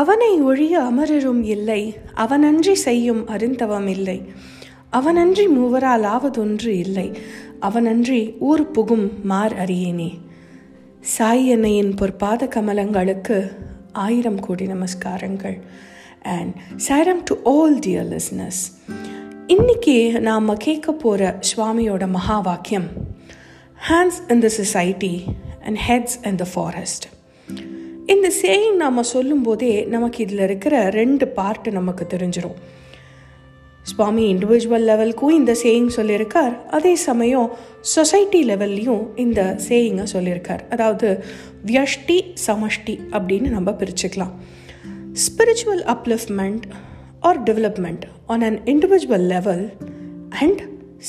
அவனை ஒழிய அமரரும் இல்லை அவனன்றி செய்யும் அருந்தவம் இல்லை. அவனன்றி மூவரால் ஆவதொன்று இல்லை அவனன்றி ஊர் புகும் மார் அறியேனே. சாய் அன்னையின் பொற்பாத கமலங்களுக்கு ஆயிரம் கோடி நமஸ்காரங்கள். And Sairam to all dear listeners இன்னைக்கு நாம் கேட்க போகிற சுவாமியோட மகா வாக்கியம். Hands in the society and heads in the forest இந்த சேயிங் நாம் சொல்லும்போதே நமக்கு இதில் இருக்கிற ரெண்டு பார்ட்டு நமக்கு தெரிஞ்சிடும் சுவாமி இண்டிவிஜுவல் லெவலுக்கும் இந்த சேயிங் சொல்லியிருக்கார். அதே சமயம் சொசைட்டி லெவல்லையும் இந்த சேயிங்கை சொல்லியிருக்கார். அதாவது வியஷ்டி சமஷ்டி அப்படின்னு நம்ம பிரிச்சுக்கலாம். Spiritual upliftment or development on an individual level and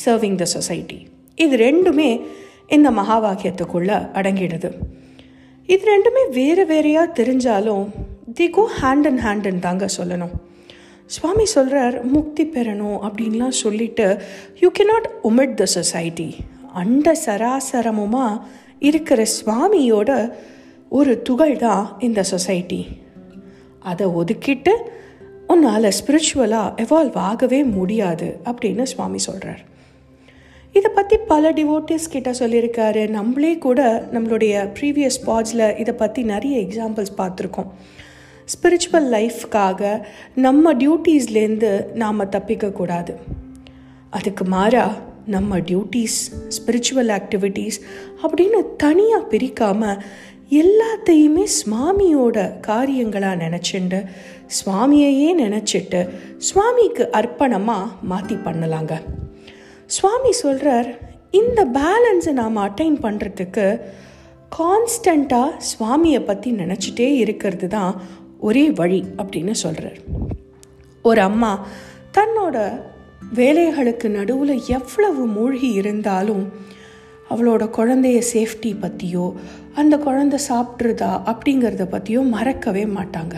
serving the society இது ரெண்டுமே இந்த மகா வாக்கியத்துக்குள்ளே அடங்கிடுது. இது ரெண்டுமே வேறு வேறையாக தெரிஞ்சாலும் தி கோ ஹேண்ட் அண்ட் ஹேண்டுன்னு தாங்க சொல்லணும். சுவாமி சொல்கிறார் முக்தி பெறணும் அப்படின்லாம் சொல்லிட்டு you cannot omit the society அண்ட சராசரமுமாக இருக்கிற சுவாமியோட ஒரு துகள் தான் இந்த சொசைட்டி அதை ஒதுக்கிட்டு உன்னால் ஸ்பிரிச்சுவலாக எவால்வ் ஆகவே முடியாது அப்படின்னு சுவாமி சொல்கிறார் இதை பற்றி பல டிவோட்டிஸ் கிட்ட சொல்லியிருக்காரு. நம்மளே கூட நம்மளுடைய ப்ரீவியஸ் ஸ்பாட்ஸில் இதை பற்றி நிறைய எக்ஸாம்பிள்ஸ் பார்த்துருக்கோம். ஸ்பிரிச்சுவல் லைஃப்காக நம்ம டியூட்டீஸ்லேருந்து நாம் தப்பிக்கக்கூடாது. அதுக்கு மாறாக நம்ம டியூட்டீஸ் ஸ்பிரிச்சுவல் ஆக்டிவிட்டீஸ் அப்படின்னு தனியாக பிரிக்காமல் எல்லாத்தையுமே சுவாமியோட காரியங்களாக நினச்சிண்டு சுவாமியையே நினச்சிட்டு சுவாமிக்கு அர்ப்பணமாக மாற்றி பண்ணலாங்க. சுவாமி சொல்கிறார் இந்த பேலன்ஸை நாம் அட்டைன் பண்ணுறதுக்கு கான்ஸ்டண்ட்டாக சுவாமியை பற்றி நினச்சிட்டே இருக்கிறது தான் ஒரே வழி அப்படின்னு சொல்கிறார் ஒரு அம்மா தன்னோட வேலைகளுக்கு நடுவில் எவ்வளவு மூழ்கி இருந்தாலும் அவளோட குழந்தைய சேஃப்டி பற்றியோ அந்த குழந்தை சாப்பிட்றதா அப்படிங்கிறத பற்றியோ மறக்கவே மாட்டாங்க.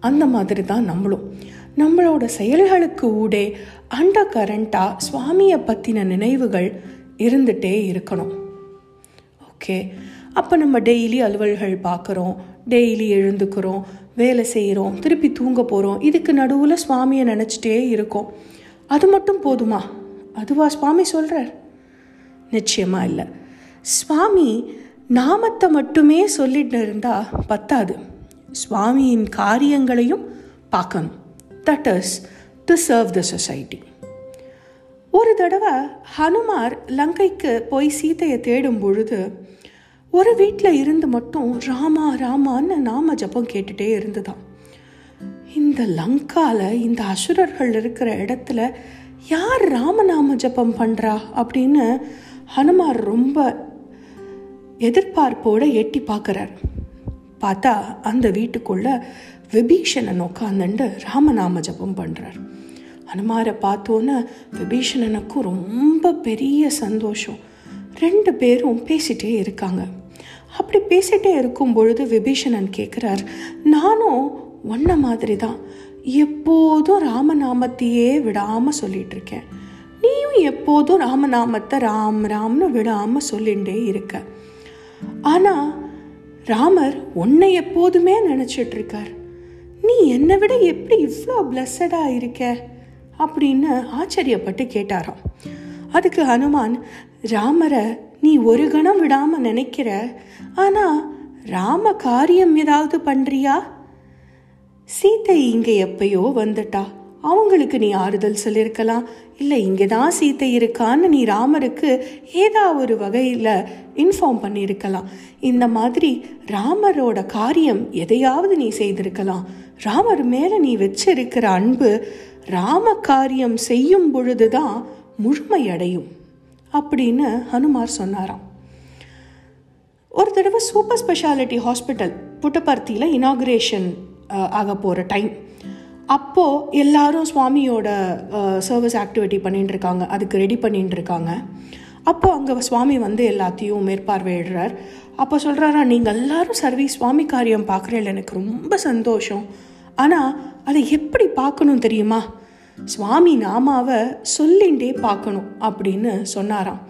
அந்த மாதிரி தான் நம்மளும். நம்மளோட செயல்களுக்கு ஊடே அண்ட கரண்ட்டாக சுவாமியை பற்றின நினைவுகள் இருந்துகிட்டே இருக்கணும். ஓகே. அப்போ நம்ம டெய்லி அலுவல்கள் பார்க்குறோம் டெய்லி எழுந்துக்கிறோம் வேலை செய்கிறோம் திருப்பி தூங்க போகிறோம் இதுக்கு நடுவில் சுவாமியை நினச்சிட்டே இருக்கோம். அது மட்டும் போதுமா? அதுவா சுவாமி சொல்கிறார் நிச்சயமாக இல்லை. சுவாமி நாமத்தை மட்டுமே சொல்லிட்டு இருந்தால் பத்தாது. சுவாமியின் காரியங்களையும் பார்க்கணும். That is to serve the society ஒரு தடவை ஹனுமார் லங்கைக்கு போய் சீதையை தேடும் பொழுது ஒரு வீட்டில் இருந்து மட்டும் ராமா ராமான்னு நாம ஜபம் கேட்டுட்டே இருந்துதான். இந்த லங்காவில் இந்த அசுரர்கள் இருக்கிற இடத்துல யார் ராமநாம ஜபம் பண்ணுறா அப்படின்னு ஹனுமார் ரொம்ப எதிர்பார்ப்போடு எட்டி பார்க்குறார். பார்த்தா அந்த வீட்டுக்குள்ள விபீஷணன் உட்காந்துண்டு ராமநாம ஜபம் பண்ணுறார் ஹனுமாரை பார்த்தோன்னே விபீஷணனுக்கும் ரொம்ப பெரிய சந்தோஷம். ரெண்டு பேரும் பேசிட்டே இருக்காங்க. அப்படி பேசிட்டே இருக்கும் பொழுது விபீஷணன் கேட்குறார் நானும் ஒன்ன மாதிரி தான் எப்போதும் ராமநாமத்தையே விடாமல் சொல்லிட்டு இருக்கேன். நீயும் எப்போதும் ராமநாமத்தை ராம் ராம்னு விடாமல் சொல்லிகிட்டே இருக்க. ஆனால் ராமர் உன்னை எப்போதுமே நினச்சிட்டு இருக்கார் நீ என்னை விட எப்படி இவ்வளோ பிளஸடாக இருக்க? அப்படின்னு ஆச்சரியப்பட்டு கேட்டாராம். அதுக்கு ஹனுமான் ராமரை நீ ஒரு கணம் விடாமல் நினைக்கிற. ஆனால் ராம காரியம் ஏதாவது பண்ணுறியா சீத்தை இங்கே எப்பயோ வந்துட்டா. அவங்களுக்கு நீ ஆறுதல் சொல்லியிருக்கலாம் இல்லை இங்கே தான் சீத்தை இருக்கான்னு நீ ராமருக்கு ஏதா ஒரு வகையில் இன்ஃபார்ம் பண்ணியிருக்கலாம். இந்த மாதிரி ராமரோட காரியம் எதையாவது நீ செய்திருக்கலாம். ராமர் மேலே நீ வச்சிருக்கிற அன்பு ராம காரியம் செய்யும் பொழுது தான் முழுமையடையும் அப்படின்னு ஹனுமார் சொன்னாராம். ஒரு தடவை சூப்பர் ஸ்பெஷாலிட்டி ஹாஸ்பிட்டல் புட்டபர்த்தியில் இனாக்ரேஷன் ஆக போகிற டைம் அப்போது எல்லாரும் சுவாமியோட சர்வீஸ் ஆக்டிவிட்டி பண்ணிட்டு இருக்காங்க அதுக்கு ரெடி பண்ணிட்டு இருக்காங்க அப்போது அங்கே சுவாமி வந்து எல்லாத்தையும் மேற்பார்வையிடுறார். அப்போ சொல்கிறாரா நீங்கள் எல்லாரும் சர்வீஸ் சுவாமி காரியம் பார்க்குறேன் எனக்கு ரொம்ப சந்தோஷம். ஆனால் அதை எப்படி பார்க்கணும் தெரியுமா? சுவாமி நாமாவை சொல்லிண்டே பார்க்கணும் அப்படின்னு சொன்னாராம்.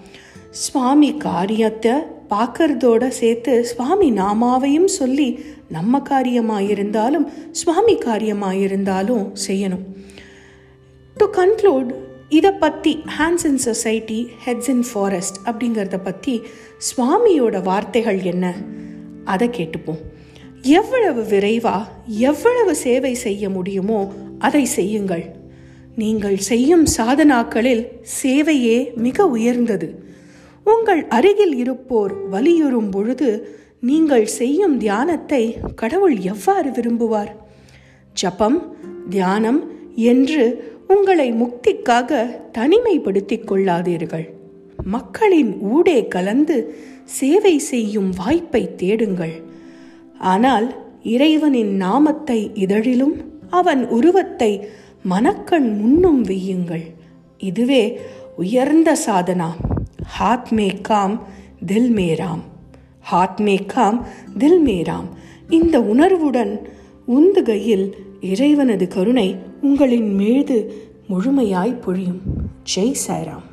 சுவாமி காரியத்தை பார்க்கறதோட சேர்த்து சுவாமி நாமாவையும் சொல்லி நம்ம காரியமாயிருந்தாலும் சுவாமி காரியமாயிருந்தாலும் செய்யணும். டு கன்க்ளூட் இதை பற்றி hands in society heads in forest அப்படிங்கிறத பற்றி சுவாமியோட வார்த்தைகள் என்ன? அதை கேட்டுப்போம். எவ்வளவு விரைவாக எவ்வளவு சேவை செய்ய முடியுமோ அதை செய்யுங்கள். நீங்கள் செய்யும் சாதனாக்களில் சேவையே மிக உயர்ந்தது. உங்கள் அருகில் இருப்போர் வலியுறும் பொழுது நீங்கள் செய்யும் தியானத்தை கடவுள் எவ்வாறு விரும்புவார்? ஜபம் தியானம் என்று உங்களை முக்திக்காக தனிமைப்படுத்திக் கொள்ளாதீர்கள். மக்களின் ஊடே கலந்து சேவை செய்யும் வாய்ப்பை தேடுங்கள். ஆனால் இறைவனின் நாமத்தை இதழிலும் அவன் உருவத்தை மனக்கண் முன்னும் வெய்யுங்கள் இதுவே உயர்ந்த சாதனா. ஹாத் மே காம் தில் மேராம் ஹாத் மே காம் தில் மேராம் இந்த உணர்வுடன் உந்துகையில் இறைவனது கருணை உங்களின் மீது முழுமையாய் பொழியும். ஜெய் சாய்ராம்.